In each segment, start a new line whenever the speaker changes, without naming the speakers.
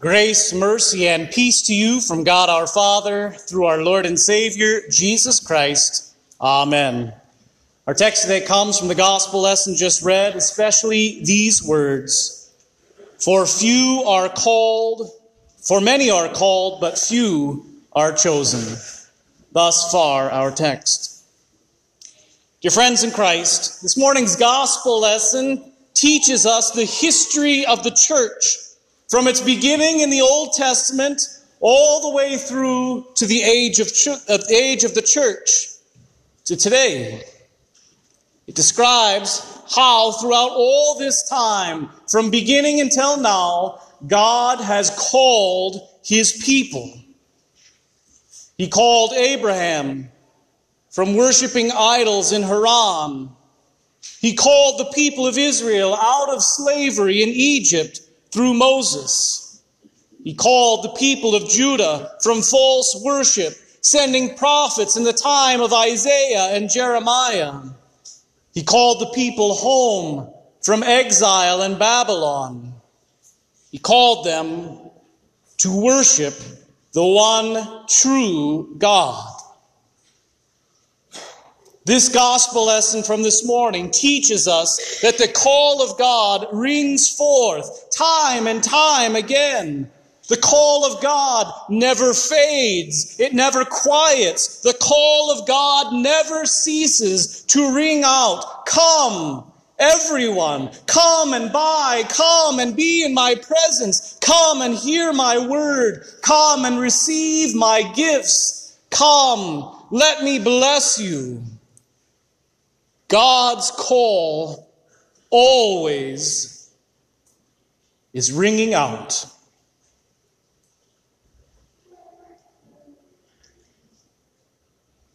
Grace, mercy, and peace to you from God our Father through our Lord and Savior, Jesus Christ. Amen. Our text today comes from the gospel lesson just read, especially these words For few are called, for many are called, but few are chosen. Thus far, our text. Dear friends in Christ, this morning's gospel lesson teaches us the history of the church from its beginning in the Old Testament all the way through to the age of, ch- uh, age of the church to today. It describes how throughout all this time, from beginning until now, God has called his people. He called Abraham from worshiping idols in Haran. He called the people of Israel out of slavery in Egypt through Moses. He called the people of Judah from false worship, sending prophets in the time of Isaiah and Jeremiah. He called the people home from exile in Babylon. He called them to worship the one true God. This gospel lesson from this morning teaches us that the call of God rings forth time and time again. The call of God never fades. It never quiets. The call of God never ceases to ring out, come, everyone, come and buy, come and be in my presence, come and hear my word, come and receive my gifts, come, let me bless you. God's call always is ringing out.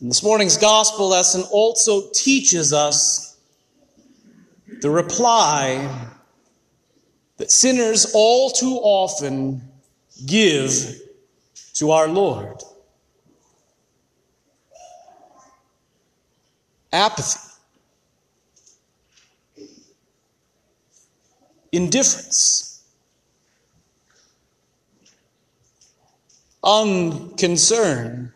And this morning's gospel lesson also teaches us the reply that sinners all too often give to our Lord apathy. Indifference, unconcern.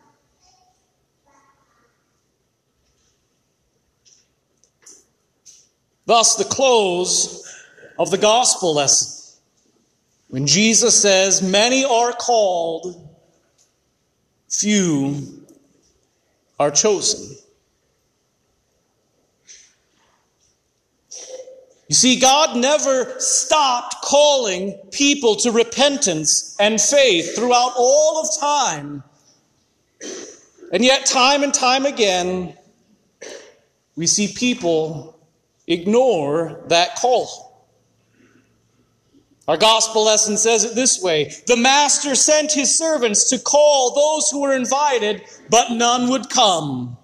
Thus, the close of the gospel lesson, when Jesus says, Many are called, few are chosen. You see, God never stopped calling people to repentance and faith throughout all of time. And yet, time and time again, we see people ignore that call. Our gospel lesson says it this way The master sent his servants to call those who were invited, but none would come.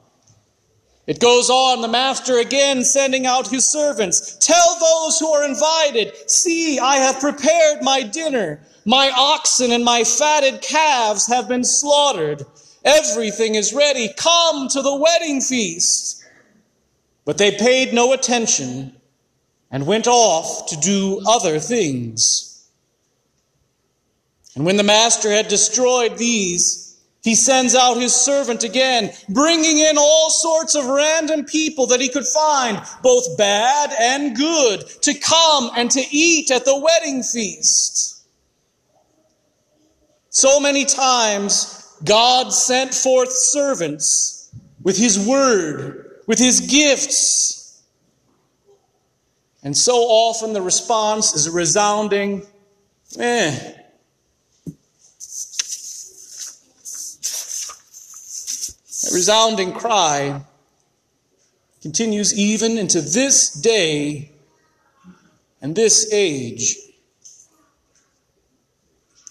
It goes on, the master again sending out his servants. Tell those who are invited, see, I have prepared my dinner. My oxen and my fatted calves have been slaughtered. Everything is ready. Come to the wedding feast. But they paid no attention and went off to do other things. And when the master had destroyed these, he sends out his servant again, bringing in all sorts of random people that he could find, both bad and good, to come and to eat at the wedding feast. So many times, God sent forth servants with his word, with his gifts. And so often the response is a resounding, eh. That resounding cry continues even into this day and this age,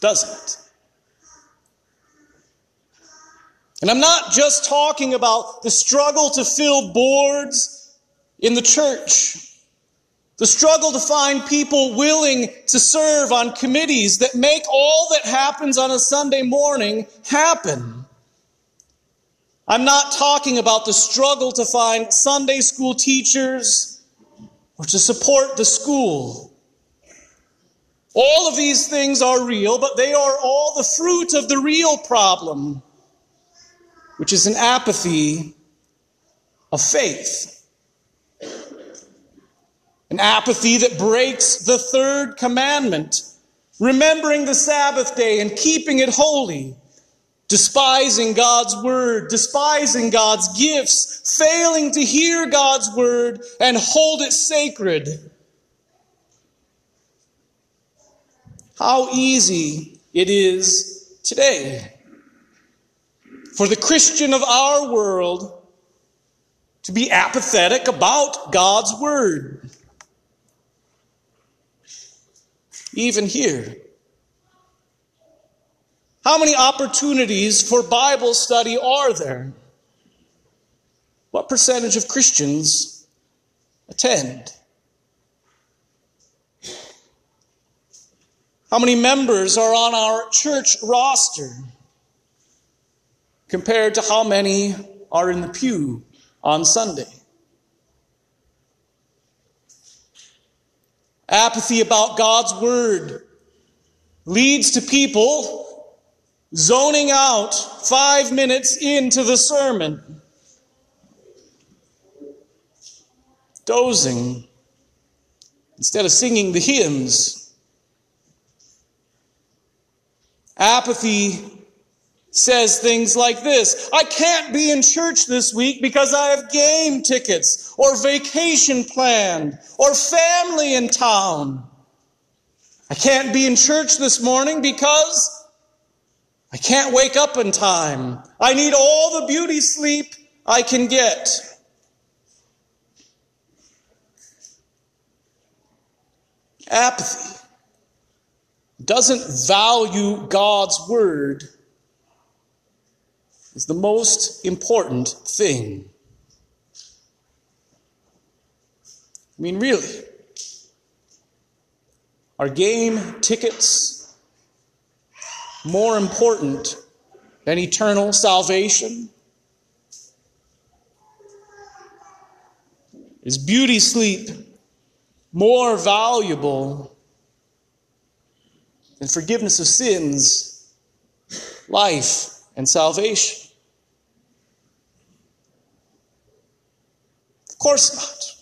doesn't it? And I'm not just talking about the struggle to fill boards in the church, the struggle to find people willing to serve on committees that make all that happens on a Sunday morning happen. I'm not talking about the struggle to find Sunday school teachers or to support the school. All of these things are real, but they are all the fruit of the real problem, which is an apathy of faith. An apathy that breaks the third commandment, remembering the Sabbath day and keeping it holy, despising God's word, despising God's gifts, failing to hear God's word and hold it sacred. How easy it is today for the Christian of our world to be apathetic about God's word. even here. How many opportunities for Bible study are there? What percentage of Christians attend? How many members are on our church roster compared to how many are in the pew on Sunday? Apathy about God's word leads to people zoning out five minutes into the sermon, dozing instead of singing the hymns. Apathy says things like this I can't be in church this week because I have game tickets or vacation planned or family in town. I can't be in church this morning because I can't wake up in time. I need all the beauty sleep I can get. Apathy doesn't value God's word is the most important thing. I mean, really. Are game tickets more important than eternal salvation? Is beauty sleep more valuable than forgiveness of sins, life, and salvation? Of course not.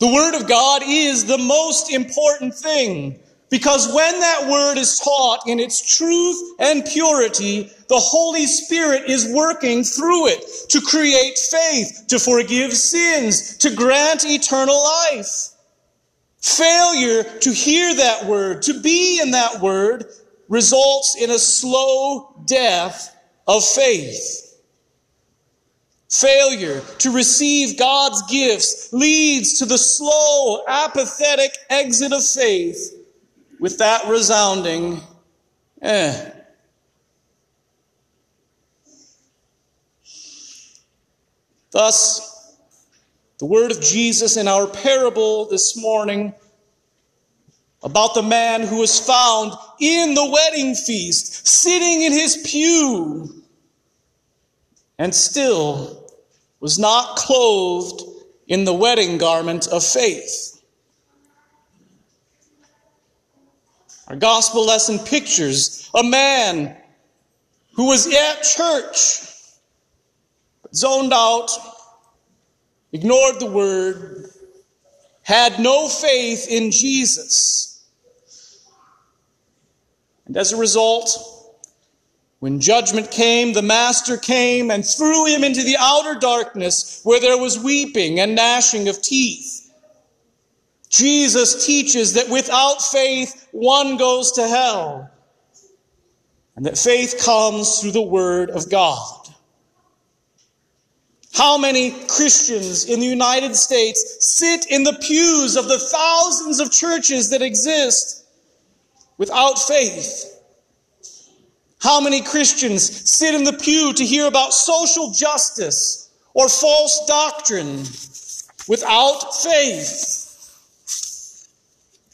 The Word of God is the most important thing because when that Word is taught in its truth and purity, the Holy Spirit is working through it to create faith, to forgive sins, to grant eternal life. Failure to hear that Word, to be in that Word, results in a slow death of faith. Failure to receive God's gifts leads to the slow, apathetic exit of faith with that resounding, eh. Thus, the word of Jesus in our parable this morning about the man who was found in the wedding feast, sitting in his pew, and still was not clothed in the wedding garment of faith. Our gospel lesson pictures a man who was at church, zoned out, ignored the word, had no faith in Jesus. And as a result, when judgment came, the master came and threw him into the outer darkness where there was weeping and gnashing of teeth. Jesus teaches that without faith, one goes to hell, and that faith comes through the Word of God. How many Christians in the United States sit in the pews of the thousands of churches that exist without faith? How many Christians sit in the pew to hear about social justice or false doctrine without faith?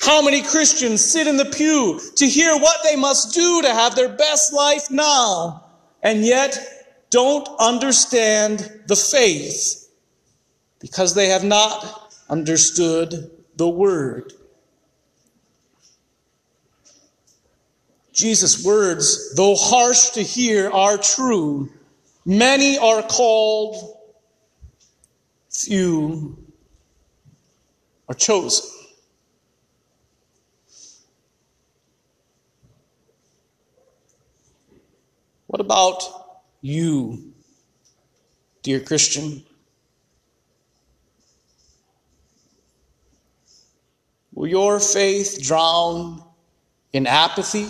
How many Christians sit in the pew to hear what they must do to have their best life now and yet don't understand the faith because they have not understood the Word? Jesus' words, though harsh to hear, are true. Many are called, few are chosen. What about you, dear Christian? Will your faith drown in apathy?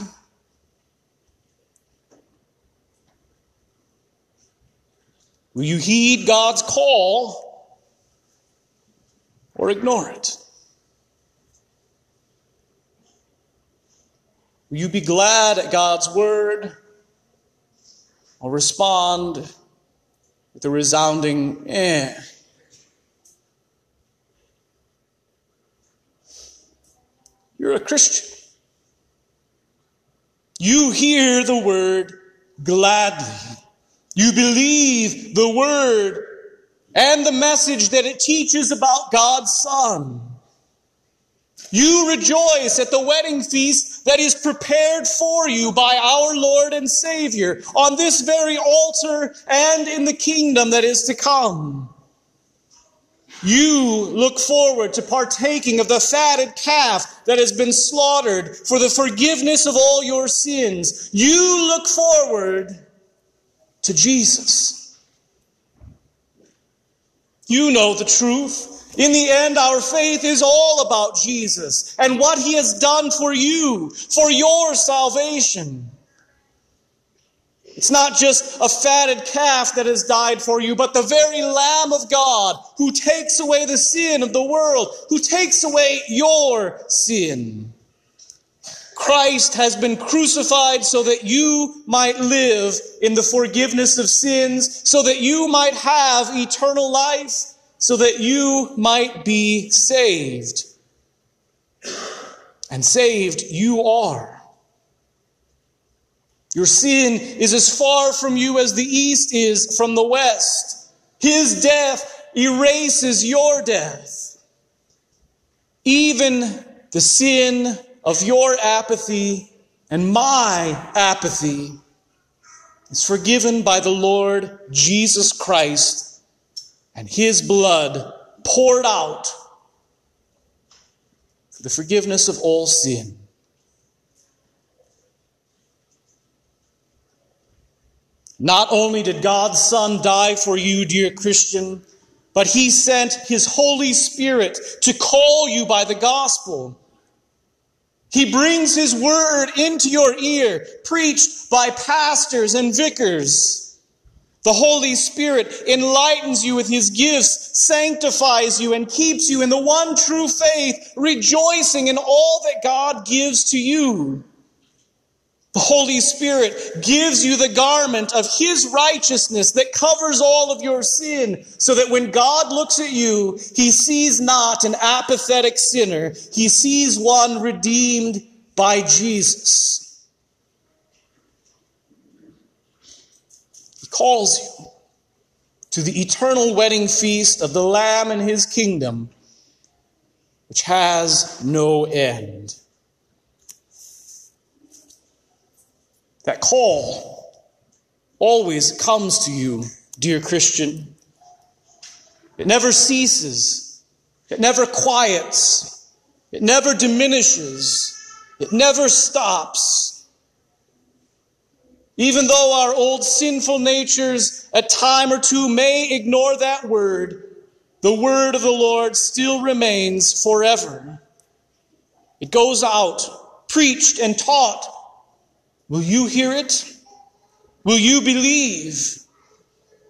Will you heed God's call or ignore it? Will you be glad at God's word or respond with a resounding eh? You're a Christian. You hear the word gladly. You believe the word and the message that it teaches about God's Son. You rejoice at the wedding feast that is prepared for you by our Lord and Savior on this very altar and in the kingdom that is to come. You look forward to partaking of the fatted calf that has been slaughtered for the forgiveness of all your sins. You look forward to Jesus. You know the truth. In the end, our faith is all about Jesus and what he has done for you, for your salvation. It's not just a fatted calf that has died for you, but the very Lamb of God who takes away the sin of the world, who takes away your sin. Christ has been crucified so that you might live in the forgiveness of sins, so that you might have eternal life, so that you might be saved. And saved you are. Your sin is as far from you as the east is from the west. His death erases your death. Even the sin of your apathy and my apathy is forgiven by the Lord Jesus Christ and his blood poured out for the forgiveness of all sin. Not only did God's Son die for you, dear Christian, but He sent His Holy Spirit to call you by the gospel. He brings His word into your ear, preached by pastors and vicars. The Holy Spirit enlightens you with His gifts, sanctifies you, and keeps you in the one true faith, rejoicing in all that God gives to you. The Holy Spirit gives you the garment of His righteousness that covers all of your sin, so that when God looks at you, He sees not an apathetic sinner. He sees one redeemed by Jesus. Calls you to the eternal wedding feast of the Lamb and His kingdom, which has no end. That call always comes to you, dear Christian. It never ceases. It never quiets. It never diminishes. It never stops. Even though our old sinful natures a time or two may ignore that word, the word of the Lord still remains forever. It goes out, preached and taught Will you hear it? Will you believe?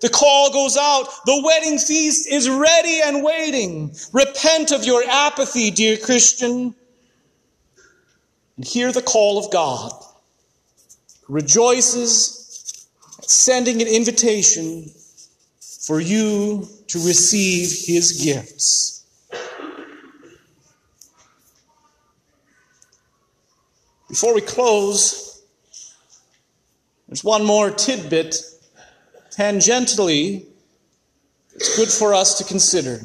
The call goes out. The wedding feast is ready and waiting. Repent of your apathy, dear Christian, and hear the call of God. Rejoices sending an invitation for you to receive his gifts. Before we close, there's one more tidbit tangentially it's good for us to consider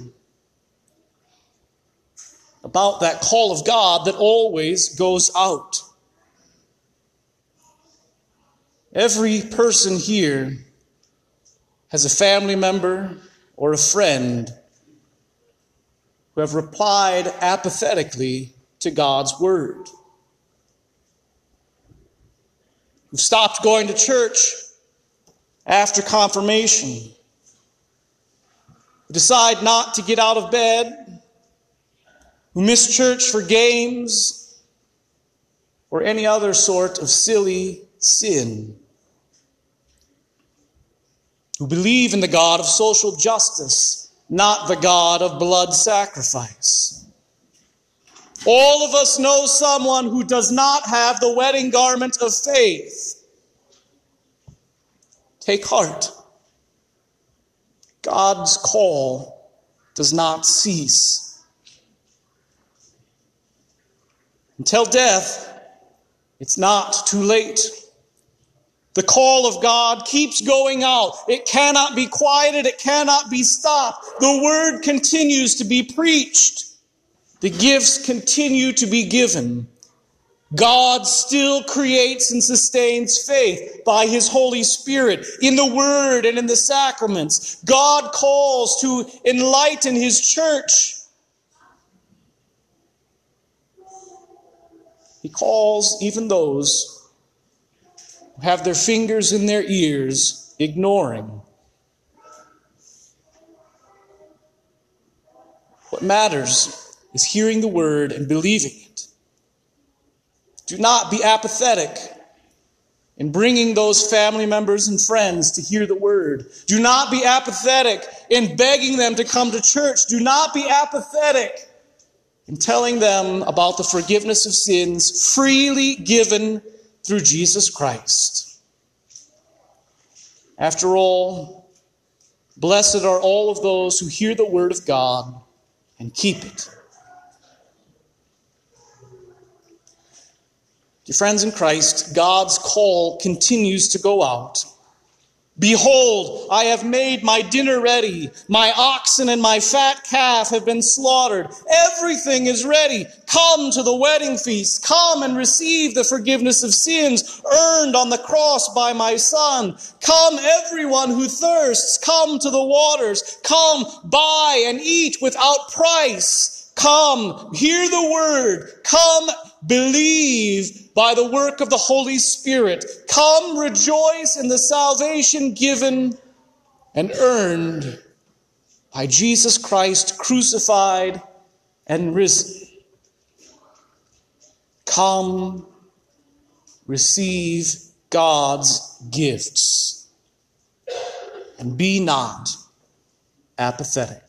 about that call of God that always goes out. Every person here has a family member or a friend who have replied apathetically to God's word. Who stopped going to church after confirmation. Who decide not to get out of bed. Who miss church for games or any other sort of silly sin. Who believe in the God of social justice, not the God of blood sacrifice. All of us know someone who does not have the wedding garment of faith. Take heart. God's call does not cease. Until death, it's not too late. The call of God keeps going out. It cannot be quieted. It cannot be stopped. The word continues to be preached. The gifts continue to be given. God still creates and sustains faith by His Holy Spirit in the Word and in the sacraments. God calls to enlighten His church. He calls even those have their fingers in their ears, ignoring. What matters is hearing the word and believing it. Do not be apathetic in bringing those family members and friends to hear the word. Do not be apathetic in begging them to come to church. Do not be apathetic in telling them about the forgiveness of sins freely given through Jesus Christ. After all, blessed are all of those who hear the word of God and keep it. Dear friends in Christ, God's call continues to go out. Behold, I have made my dinner ready. My oxen and my fat calf have been slaughtered. Everything is ready. Come to the wedding feast. Come and receive the forgiveness of sins earned on the cross by my son. Come, everyone who thirsts. Come to the waters. Come, buy and eat without price. Come, hear the word. Come, believe by the work of the Holy Spirit. Come rejoice in the salvation given and earned by Jesus Christ crucified and risen. Come receive God's gifts and be not apathetic.